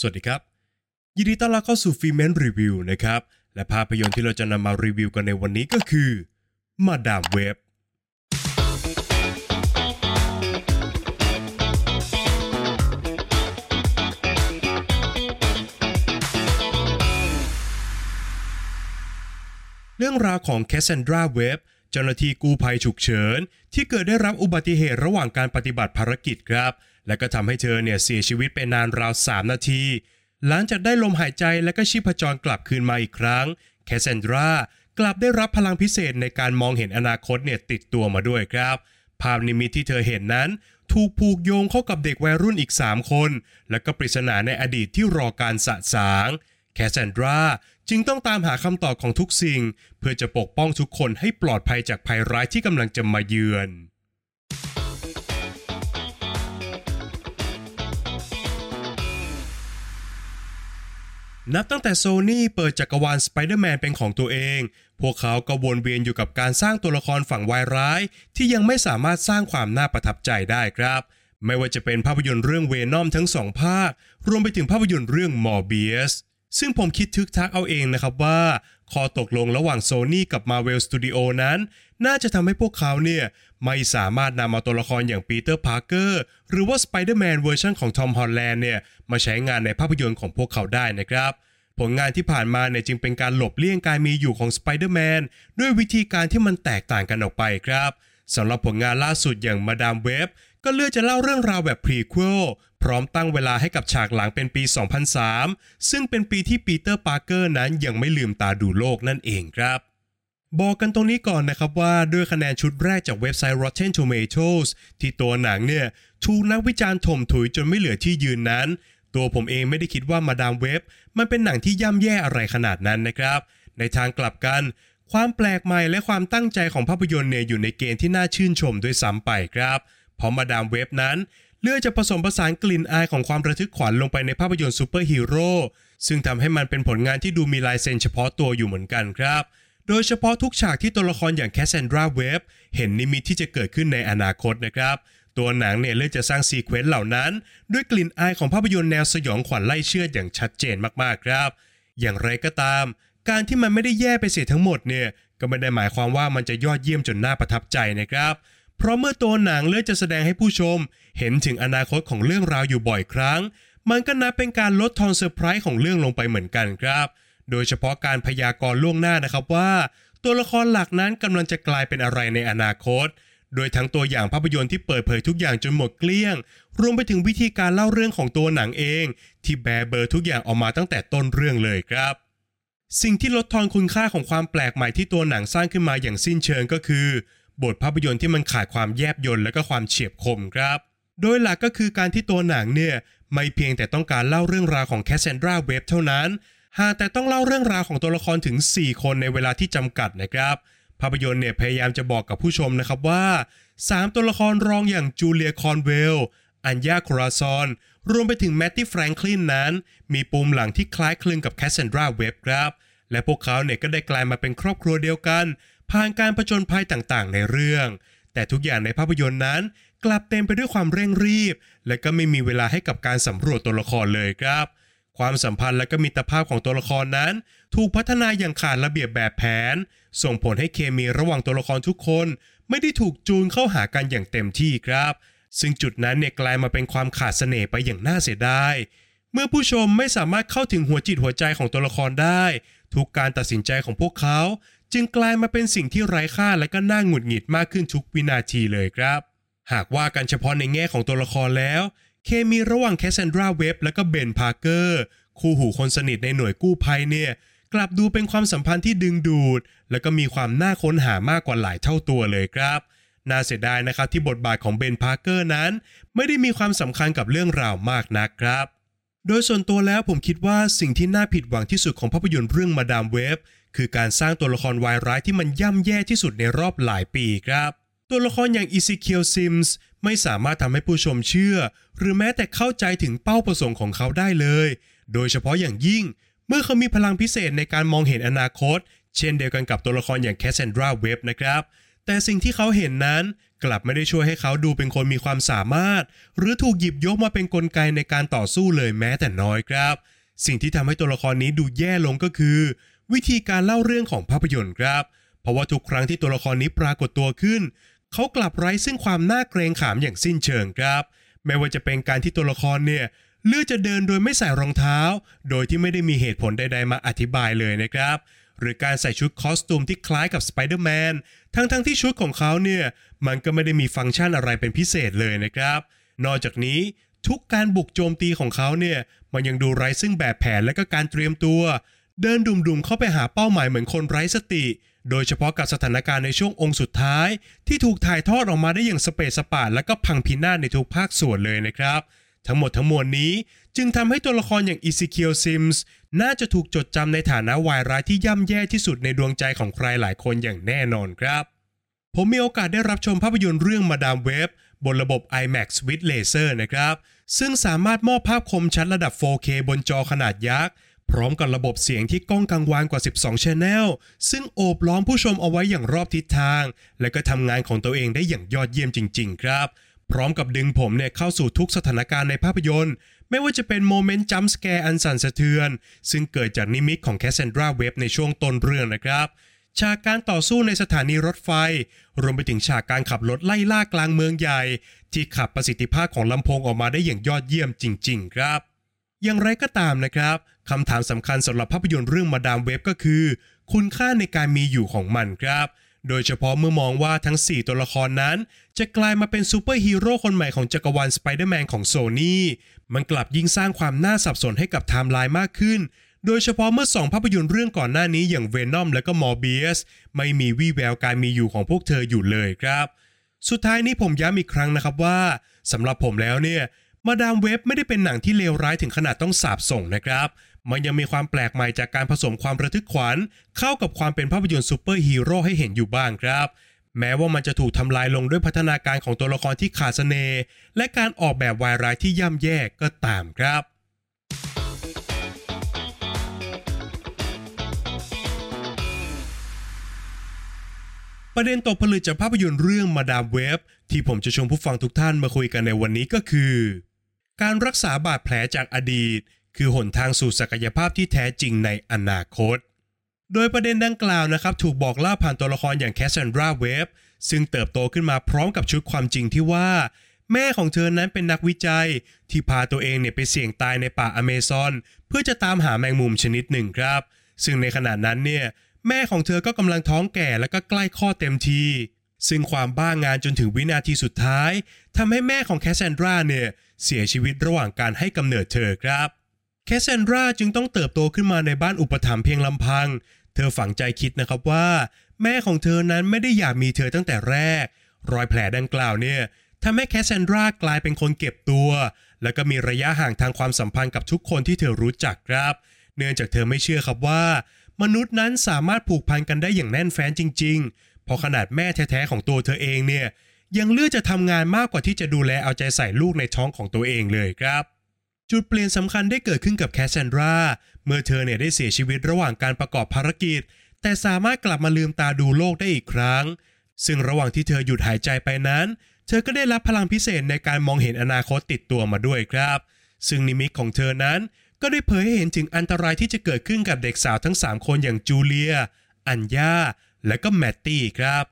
สวัสดีครับ ยินดีต้อนรับเข้าสู่ฟีเมนรีวิวนะครับ และภาพยนตร์ที่เราจะนำมารีวิวกันในวันนี้ก็คือมาดามเว็บเรื่องราวของแคสซนดราเว็บ จ้าหน้าที่กู้ภัยฉุกเฉิน ที่เกิดได้รับอุบัติเหตุระหว่างการปฏิบัติภารกิจครับ และก็ทำให้เธอเนี่ยเสียชีวิตไปนานราว 3 นาที หลังจากได้ลมหายใจและก็ชีพจรกลับคืนมาอีกครั้ง แคสเซนดรากลับได้รับพลังพิเศษในการมองเห็นอนาคตเนี่ยติดตัวมาด้วยครับ ภาพนิมิตที่เธอเห็นนั้น ถูกผูกโยงเข้ากับเด็กวัยรุ่นอีก 3 คน และก็ปริศนาในอดีตที่รอการสะสางแคสซันดรา จึงต้องตามหาคำตอบของทุกสิ่ง เพื่อจะปกป้องทุกคนให้ปลอดภัยจากภัยร้ายที่กำลังจะมาเยือนนับตั้งแต่โซนี่เปิดจักรวาลสไปเดอร์แมนเป็นของตัวเอง พวกเขาก็วนเวียนอยู่กับการสร้างตัวละครฝั่งวายร้าย ที่ยังไม่สามารถสร้างความน่าประทับใจได้ครับ ไม่ว่าจะเป็นภาพยนตร์เรื่องเวนอมทั้งสองภาค รวมไปถึงภาพยนตร์เรื่องมอร์เบียส ซึ่งผมคิดทึกทักเอาเองนะครับว่าข้อตกลงระหว่างโซนี่กับ Marvel Studio นั้น น่าจะทำให้พวกเขาเนี่ย ไม่สามารถนำเอาตัวละครอย่างปีเตอร์พาร์เกอร์หรือว่าสไปเดอร์แมนเวอร์ชันของทอมฮอลแลนด์เนี่ย มาใช้งานในภาพยนตร์ของพวกเขาได้นะครับ ผลงานที่ผ่านมาเนี่ยจึงเป็นการหลบเลี่ยงการมีอยู่ของสไปเดอร์แมนด้วยวิธีการที่มันแตกต่างกันออกไปครับสำหรับผลงานล่าสุดอย่างมาดามเว็บก็เลือกจะเล่าเรื่องราวแบบ prequel พร้อมตั้งเวลาให้กับฉากหลังเป็นปี 2003 ซึ่งเป็นปีที่ปีเตอร์ปาร์เกอร์นั้นยังไม่ลืมตาดูโลกนั่นเองครับบอกกันตรงนี้ก่อนนะครับว่าด้วยคะแนนชุดแรกจากเว็บไซต์ Rotten Tomatoes ที่ตัวหนังเนี่ยถูกนักวิจารณ์ถ่มถุยจนไม่เหลือที่ยืนนั้น ตัวผมเองไม่ได้คิดว่ามาดามเว็บ มันเป็นหนังที่ย่ำแย่อะไรขนาดนั้นนะครับ ในทางกลับกัน ความแปลกใหม่และความตั้งใจของภาพยนตร์เนี่ยอยู่ในเกณฑ์ที่น่าชื่นชมด้วยซ้ำไปครับ เพราะมาดามเว็บนั้น เลือกจะผสมผสานกลิ่นอายของความระทึกขวัญลงไปในภาพยนตร์ซูเปอร์ฮีโร่ซึ่งทำให้มันเป็นผลงานที่ดูมีลายเซ็นเฉพาะตัวอยู่เหมือนกันครับ โดยเฉพาะทุกฉากที่ตัวละครอย่างแคสเซนดราเว็บเห็นนิมิตที่จะเกิดขึ้นในอนาคตนะครับ ตัวหนังเนี่ยเลือกจะสร้าง sequence เหล่านั้น ด้วยกลิ่นอายของภาพยนตร์แนวสยองขวัญไล่เชือดอย่างชัดเจนมากๆครับ อย่างไรก็ตาม การที่มันไม่ได้แย่ไปเสียทั้งหมดเนี่ยก็ไม่ได้หมายความว่ามันจะยอดเยี่ยมจนน่าประทับใจนะครับ เพราะเมื่อตัวหนังเลือกจะแสดงให้ผู้ชม เห็นถึงอนาคตของเรื่องราวอยู่บ่อยครั้ง มันก็นับเป็นการลดทอนเซอร์ไพรส์ของเรื่องลงไปเหมือนกันครับ โดยเฉพาะการพยากรณ์ล่วงหน้านะครับว่า ตัวละครหลักนั้นกำลังจะกลายเป็นอะไรในอนาคต โดยทั้งตัวอย่างภาพยนตร์ที่เปิดเผยทุกอย่างจนหมดเกลี้ยง รวมไปถึงวิธีการเล่าเรื่องของตัวหนังเอง ที่แบเบอร์ทุกอย่างออกมาตั้งแต่ต้นเรื่องเลยครับสิ่งที่ลดทอนคุณค่าของความแปลกใหม่ที่ตัวหนังสร้างขึ้นมาอย่างสิ้นเชิงก็คือ บทภาพยนตร์ที่มันขาดความแยบยลและก็ความเฉียบคมครับ โดยหลักก็คือการที่ตัวหนังเนี่ยไม่เพียงแต่ต้องการเล่าเรื่องราวของแคสเซนดราเว็บเท่านั้น หากแต่ต้องเล่าเรื่องราวของตัวละครถึง 4 คนในเวลาที่จำกัดนะครับ ภาพยนตร์เนี่ยพยายามจะบอกกับผู้ชมนะครับว่า 3 ตัวละครรองอย่างจูเลียคอนเวลอัญญาคราซอน รวมไปถึงแมตตี้แฟรงคลินนั้น มีปูมหลังที่คล้ายคลึงกับแคสเซนดราเว็บครับ และพวกเขาเนี่ยก็ได้กลายมาเป็นครอบครัวเดียวกัน ผ่านการผจญภัยต่างๆ ในเรื่อง แต่ทุกอย่างในภาพยนตร์นั้น กลับเต็มไปด้วยความเร่งรีบ และก็ไม่มีเวลาให้กับการสำรวจตัวละครเลยครับ ความสัมพันธ์และก็มิตรภาพของตัวละครนั้น ถูกพัฒนาอย่างขาดระเบียบแบบแผน ส่งผลให้เคมีระหว่างตัวละครทุกคน ไม่ได้ถูกจูนเข้าหากันอย่างเต็มที่ครับ ซึ่งจุดนั้นเนี่ยกลายมาเป็นความขาดเสน่ห์ไปอย่างน่าเสียดายเมื่อผู้ชมไม่สามารถเข้าถึงหัวจิตหัวใจของตัวละครได้ ทุกการตัดสินใจของพวกเขา จึงกลายมาเป็นสิ่งที่ไร้ค่าและก็น่าหงุดหงิดมากขึ้นทุกวินาทีเลยครับ หากว่ากันเฉพาะในแง่ของตัวละครแล้ว เคมีระหว่างแคสเซนดราเว็บและก็เบนพาร์เกอร์คู่หูคนสนิทในหน่วยกู้ภัยเนี่ยกลับดูเป็นความสัมพันธ์ที่ดึงดูด และก็มีความน่าค้นหามากกว่าหลายเท่าตัวเลยครับน่าเสียดายนะครับที่บทบาทของเบนพาร์เกอร์นั้น ไม่ได้มีความสำคัญกับเรื่องราวมากนักครับ โดยส่วนตัวแล้วผมคิดว่าสิ่งที่น่าผิดหวังที่สุดของภาพยนตร์เรื่องมาดามเว็บ คือการสร้างตัวละครวายร้ายที่มันย่ำแย่ที่สุดในรอบหลายปีครับ ตัวละครอย่างอีซีเคียลซิมส์ไม่สามารถทำให้ผู้ชมเชื่อ หรือแม้แต่เข้าใจถึงเป้าประสงค์ของเขาได้เลย โดยเฉพาะอย่างยิ่ง เมื่อเขามีพลังพิเศษในการมองเห็นอนาคต เช่นเดียวกันกับตัวละครอย่างแคสเซนดราเว็บนะครับ แต่สิ่งที่เขาเห็นนั้นกลับไม่ได้ช่วยให้เขาดูเป็นคนมีความสามารถ หรือถูกหยิบยกมาเป็นกลไกในการต่อสู้เลยแม้แต่น้อยครับ สิ่งที่ทำให้ตัวละครนี้ดูแย่ลงก็คือ วิธีการเล่าเรื่องของภาพยนตร์ครับ เพราะว่าทุกครั้งที่ตัวละครนี้ปรากฏตัวขึ้น เขากลับไร้ซึ่งความน่าเกรงขามอย่างสิ้นเชิงครับ ไม่ว่าจะเป็นการที่ตัวละครเนี่ยเลือกจะเดินโดยไม่ใส่รองเท้า โดยที่ไม่ได้มีเหตุผลใด ๆ มาอธิบายเลยนะครับ หรือการใส่ชุด costume ที่คล้ายกับสไปเดอร์แมน ทั้งๆ ที่ชุดของเขาเนี่ยมันก็ไม่ได้มีฟังก์ชันอะไรเป็นพิเศษเลยนะครับ นอกจากนี้ทุกการบุกโจมตีของเขาเนี่ยมันยังดูไร้ซึ่งแบบแผนและก็การเตรียมตัว เดินดุ่มๆเข้าไปหาเป้าหมายเหมือนคนไร้สติ โดยเฉพาะกับสถานการณ์ในช่วงองค์สุดท้าย ที่ถูกถ่ายทอดออกมาได้อย่างสเปซสปาดและก็พังพินาศในทุกภาคส่วนเลยนะครับ ทั้งหมดทั้งมวลนี้จึงทำให้ตัวละครอย่างอีซิเคียวซิมส์น่าจะถูกจดจำในฐานะวายร้ายที่ย่ำแย่ที่สุดในดวงใจของใครหลายคนอย่างแน่นอนครับ ผมมีโอกาสได้รับชมภาพยนตร์เรื่องมาดามเว็บบนระบบ IMAX with Laser นะครับ ซึ่งสามารถมอบภาพคมชัดระดับ 4K บนจอขนาดยักษ์ พร้อมกับระบบเสียงที่ก้องกังวานกว่า 12 Channel ซึ่งโอบล้อมผู้ชมเอาไว้อย่างรอบทิศทาง และก็ทำงานของตัวเองได้อย่างยอดเยี่ยมจริง ๆ ครับ พร้อมกับดึงผมเนี่ยเข้าสู่ทุกสถานการณ์ในภาพยนตร์ ไม่ว่าจะเป็น moment jump scare อันสั่นสะเทือน ซึ่งเกิดจากนิมิตของแคสเซนดราเว็บในช่วงต้นเรื่องนะครับฉากการต่อสู้ในสถานีรถไฟ รวมไปถึงฉากการขับรถไล่ล่ากลางเมืองใหญ่ ที่ขับประสิทธิภาพของลำโพงออกมาได้อย่างยอดเยี่ยมจริง ๆ ครับ อย่างไรก็ตามนะครับคำถามสำคัญสำหรับภาพยนตร์เรื่องมาดามเว็บก็คือ คุณค่าในการมีอยู่ของมันครับ โดยเฉพาะเมื่อมองว่าทั้ง 4 ตัวละครนั้น จะกลายมาเป็นซูเปอร์ฮีโร่คนใหม่ของจักรวาลสไปเดอร์แมนของโซนี่มันกลับยิ่งสร้างความน่าสับสนให้กับไทม์ไลน์มากขึ้น โดยเฉพาะเมื่อสองภาพยนตร์เรื่องก่อนหน้านี้อย่าง Venom และก็ Morbius ไม่มีวี่แววการมีอยู่ของพวกเธออยู่เลยครับ สุดท้ายนี้ผมย้ำอีกครั้งนะครับว่าสำหรับผมแล้วเนี่ย มาดามเว็บไม่ได้เป็นหนังที่เลวร้ายถึงขนาดต้องสาบส่งนะครับ มันยังมีความแปลกใหม่จากการผสมความระทึกขวัญเข้ากับความเป็นภาพยนตร์ซูเปอร์ฮีโร่ให้เห็นอยู่บ้างครับ แม้ว่ามันจะถูกทำลายลงด้วยพัฒนาการของตัวละครที่ขาดเสน่ห์และการออกแบบวายร้ายที่ย่ำแย่ก็ตามครับประเด็นตกผลึกจากภาพยนตร์เรื่องมาดามเว็บที่ผมจะชวนผู้ฟังทุกท่านมาคุยกันในวันนี้ก็คือ การรักษาบาดแผลจากอดีต คือหนทางสู่ศักยภาพที่แท้จริงในอนาคต โดยประเด็นดังกล่าวนะครับ ถูกบอกเล่าผ่านตัวละครอย่างแคสซันดราเว็บซึ่งเติบโตขึ้นมาพร้อมกับชุดความจริงที่ว่า แม่ของเธอนั้นเป็นนักวิจัย ที่พาตัวเองเนี่ยไปเสี่ยงตายในป่าอเมซอน เพื่อจะตามหาแมงมุมชนิดหนึ่งครับ ซึ่งในขณะนั้นเนี่ยแม่ของเธอก็กำลังท้องแก่และก็ใกล้คลอดเต็มทีซึ่งความบ้างานจนถึงวินาทีสุดท้ายทำให้แม่ของแคสซันดราเนี่ย เสียชีวิตระหว่างการให้กำเนิดเธอครับแคสเซนดราจึงต้องเติบโตขึ้นมาในบ้านอุปถัมภ์เพียงลำพัง เธอฝังใจคิดนะครับว่า แม่ของเธอนั้นไม่ได้อยากมีเธอตั้งแต่แรก รอยแผลดังกล่าวเนี่ยทำให้แคสเซนดรากลายเป็นคนเก็บตัว แล้วก็มีระยะห่างทางความสัมพันธ์กับทุกคนที่เธอรู้จักครับ เนื่องจากเธอไม่เชื่อครับว่า มนุษย์นั้นสามารถผูกพันกันได้อย่างแน่นแฟ้นจริง ๆพราะขนาดแม่แท้ๆของตัวเธอเองเนี่ย ยังเลือกจะทำงานมากกว่าที่จะดูแลเอาใจใส่ลูกในท้องของตัวเองเลยครับ จุดเปลี่ยนสำคัญได้เกิดขึ้นกับแคสซันดราเมื่อเธอเนี่ยได้เสียชีวิตระหว่างการประกอบภารกิจ แต่สามารถกลับมาลืมตาดูโลกได้อีกครั้ง ซึ่งระหว่างที่เธอหยุดหายใจไปนั้น เธอก็ได้รับพลังพิเศษในการมองเห็นอนาคตติดตัวมาด้วยครับ ซึ่งนิมิตของเธอนั้นก็ได้เผยให้เห็นถึงอันตรายที่จะเกิดขึ้นกับเด็กสาวทั้ง 3 คนอย่างจูเลีย อัญญา และก็แมตตี้ครับ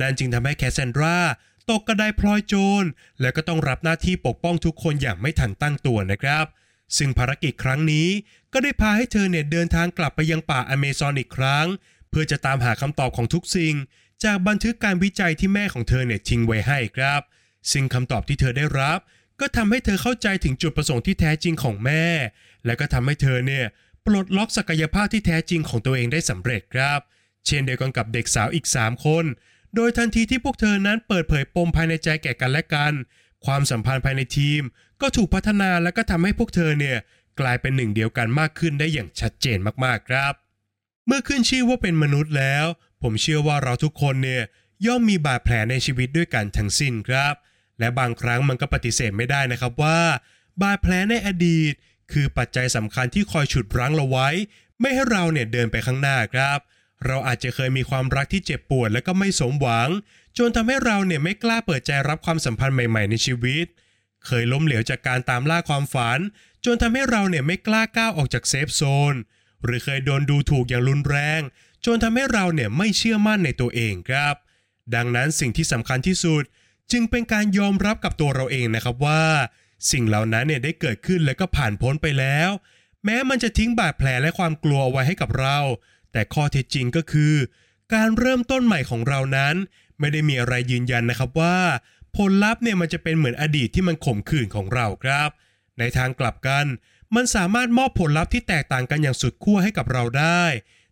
นั่นจึงทำให้แคสซันดรา ตกกระไดพลอยโจร และก็ต้องรับหน้าที่ปกป้องทุกคนอย่างไม่ทันตั้งตัวนะครับ ซึ่งภารกิจครั้งนี้ก็ได้พาให้เธอเนี่ยเดินทางกลับไปยังป่าอเมซอนอีกครั้ง เพื่อจะตามหาคำตอบของทุกสิ่ง จากบันทึกการวิจัยที่แม่ของเธอเนี่ยทิ้งไว้ให้ครับ ซึ่งคำตอบที่เธอได้รับ ก็ทำให้เธอเข้าใจถึงจุดประสงค์ที่แท้จริงของแม่ และก็ทำให้เธอเนี่ยปลดล็อกศักยภาพที่แท้จริงของตัวเองได้สำเร็จครับ เช่นเดียวกันกับเด็กสาวอีก 3 คน โดยทันทีที่พวกเธอนั้นเปิดเผยปมภายในใจแก่กันและกัน ความสัมพันธ์ภายในทีม ก็ถูกพัฒนาและก็ทำให้พวกเธอเนี่ยกลายเป็นหนึ่งเดียวกันมากขึ้นได้อย่างชัดเจนมากๆครับ เมื่อขึ้นชื่อว่าเป็นมนุษย์แล้ว ผมเชื่อว่าเราทุกคนเนี่ยย่อมมีบาดแผลในชีวิตด้วยกันทั้งสิ้นครับ และบางครั้งมันก็ปฏิเสธไม่ได้นะครับว่า บาดแผลในอดีต คือปัจจัยสำคัญที่คอยฉุดรั้งเราไว้ ไม่ให้เราเนี่ยเดินไปข้างหน้าครับ เราอาจจะเคยมีความรักที่เจ็บปวดและก็ไม่สมหวัง จนทำให้เราเนี่ยไม่กล้าเปิดใจรับความสัมพันธ์ใหม่ ๆ ในชีวิต เคยล้มเหลวจากการตามล่าความฝัน จนทำให้เราเนี่ยไม่กล้าก้าวออกจากเซฟโซน หรือเคยโดนดูถูกอย่างรุนแรง จนทำให้เราเนี่ยไม่เชื่อมั่นในตัวเองครับ ดังนั้นสิ่งที่สำคัญที่สุด จึงเป็นการยอมรับกับตัวเราเองนะครับว่า สิ่งเหล่านั้นเนี่ยได้เกิดขึ้นและก็ผ่านพ้นไปแล้ว แม้มันจะทิ้งบาดแผลและความกลัวเอาไว้ให้กับเรา แต่ข้อเท็จจริงก็คือ การเริ่มต้นใหม่ของเรานั้น ไม่ได้มีอะไรยืนยันนะครับว่า ผลลัพธ์เนี่ยมันจะเป็นเหมือนอดีตที่มันข่มขืนของเราครับ ในทางกลับกัน มันสามารถมอบผลลัพธ์ที่แตกต่างกันอย่างสุดขั้วให้กับเราได้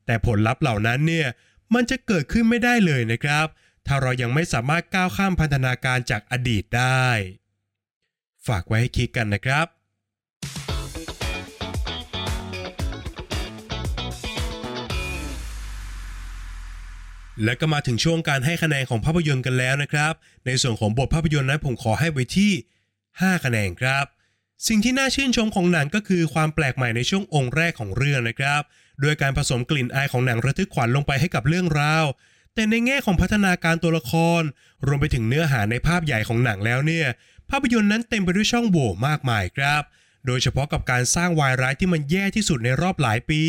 แต่ผลลัพธ์เหล่านั้นเนี่ยมันจะเกิดขึ้นไม่ได้เลยนะครับ ถ้าเรายังไม่สามารถก้าวข้ามพันธนาการจากอดีตได้ ฝากไว้ให้คิดกันนะครับ และก็มาถึงช่วงการให้คะแนนของภาพยนตร์กันแล้วนะครับ ในส่วนของบทภาพยนตร์นั้นผมขอให้ไว้ที่ 5 คะแนนครับ สิ่งที่น่าชื่นชมของหนังก็คือความแปลกใหม่ในช่วงองค์แรกของเรื่องนะครับโดยการผสมกลิ่นอายของหนังระทึกขวัญลงไปให้กับเรื่องราว แต่ในแง่ของพัฒนาการตัวละคร รวมไปถึงเนื้อหาในภาพใหญ่ของหนังแล้วเนี่ยภาพยนตร์นั้นเต็มไปด้วยช่องโหว่มากมายครับ โดยเฉพาะกับการสร้างวายร้ายที่มันแย่ที่สุดในรอบหลายปี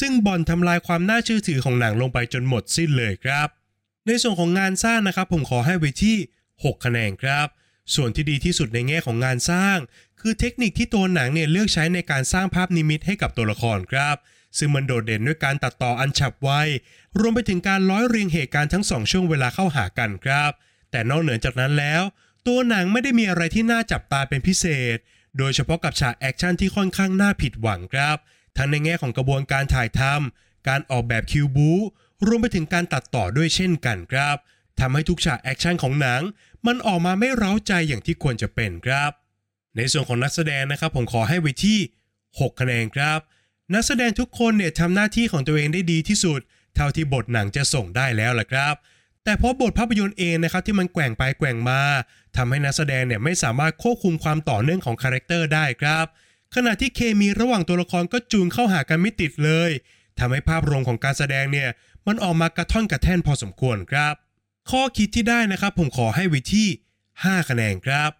ซึ่งบ่อนทำลายความน่าเชื่อถือของหนังลงไปจนหมดสิ้นเลยครับ ในส่วนของงานสร้างนะครับ ผมขอให้ไว้ที่ 6 คะแนนครับ ส่วนที่ดีที่สุดในแง่ของงานสร้าง คือเทคนิคที่ตัวหนังเนี่ยเลือกใช้ในการสร้างภาพนิมิตให้กับตัวละครครับซึ่งมันโดดเด่นด้วยการตัดต่ออันฉับไว รวมไปถึงการร้อยเรียงเหตุการณ์ทั้งสองช่วงเวลาเข้าหากันครับ แต่นอกเหนือจากนั้นแล้ว ตัวหนังไม่ได้มีอะไรที่น่าจับตาเป็นพิเศษ โดยเฉพาะกับฉากแอคชั่นที่ค่อนข้างน่าผิดหวังครับ ทั้งในแง่ของกระบวนการถ่ายทำการออกแบบคิวบู๊รวมไปถึงการตัดต่อด้วยเช่นกันครับทำให้ทุกฉากแอคชั่นของหนัง มันออกมาไม่เร้าใจอย่างที่ควรจะเป็นครับ ในส่วนของนักแสดงนะครับผมขอให้ไว้ที่ 6 คะแนนครับ นักแสดงทุกคนเนี่ยทำหน้าที่ของตัวเองได้ดีที่สุด เท่าที่บทหนังจะส่งได้แล้วล่ะครับ แต่เพราะบทภาพยนตร์เองนะครับที่มันแกว่งไปแกว่งมาทำให้นักแสดงเนี่ยไม่สามารถควบคุมความต่อเนื่องของคาแรคเตอร์ได้ครับ ขณะที่เคมีระหว่างตัวละครก็จูนเข้าหากันไม่ติดเลยทำให้ภาพรวมของการแสดงเนี่ยมันออกมากระท่อนกระแท่นพอสมควรครับ ข้อคิดที่ได้นะครับผมขอให้ไว้ที่ 5 คะแนนครับ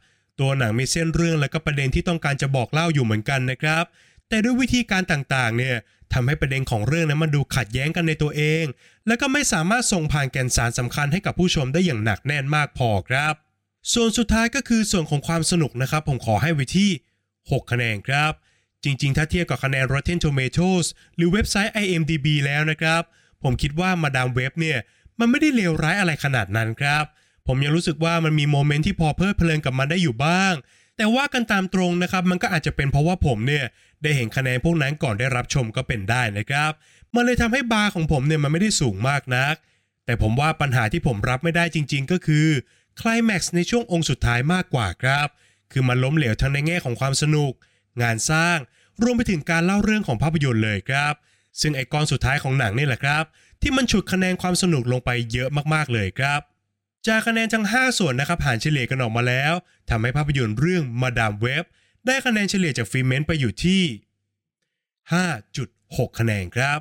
ตัวหนังมีเส้นเรื่องและก็ประเด็นที่ต้องการจะบอกเล่าอยู่เหมือนกันนะครับ แต่ด้วยวิธีการต่างๆ เนี่ยทำให้ประเด็นของเรื่องนั้นมันดูขัดแย้งกันในตัวเอง และก็ไม่สามารถส่งผ่านแก่นสารสำคัญให้กับผู้ชมได้อย่างหนักแน่นมากพอครับ ส่วนสุดท้ายก็คือส่วนของความสนุกนะครับ ผมขอให้ไว้ที่ 6 คะแนนครับ จริง ๆ ถ้าเทียบกับคะแนน Rotten Tomatoes หรือเว็บไซต์ IMDb แล้วนะครับ ผมคิดว่ามาดามเว็บเนี่ยมันไม่ได้เลวร้ายอะไรขนาดนั้นครับ ผมยังรู้สึกว่ามันมีโมเมนต์ที่พอเพลิดเพลินกับมันได้อยู่บ้าง แต่ว่ากันตามตรงนะครับ มันก็อาจจะเป็นเพราะว่าผมเนี่ยได้เห็นคะแนนพวกนั้นก่อนได้รับชมก็เป็นได้นะครับ มันเลยทำให้บาร์ของผมเนี่ยมันไม่ได้สูงมากนัก แต่ผมว่าปัญหาที่ผมรับไม่ได้จริง ๆ ก็คือคลายแม็กซ์ในช่วงองค์สุดท้ายมากกว่าครับ คือมันล้มเหลวทั้งในแง่ของความสนุก งานสร้าง รวมไปถึงการเล่าเรื่องของภาพยนตร์เลยครับ ซึ่งไอคอนสุดท้ายของหนังนี่แหละครับ ที่มันฉุดคะแนนความสนุกลงไปเยอะมากๆเลยครับ จากคะแนนทั้ง 5 ส่วนนะครับหารเฉลี่ยกันออกมาแล้วทำให้ภาพยนตร์เรื่องมาดามเว็บได้คะแนนเฉลี่ยจากฟิเมนต์ไปอยู่ที่ 5.6 คะแนนครับ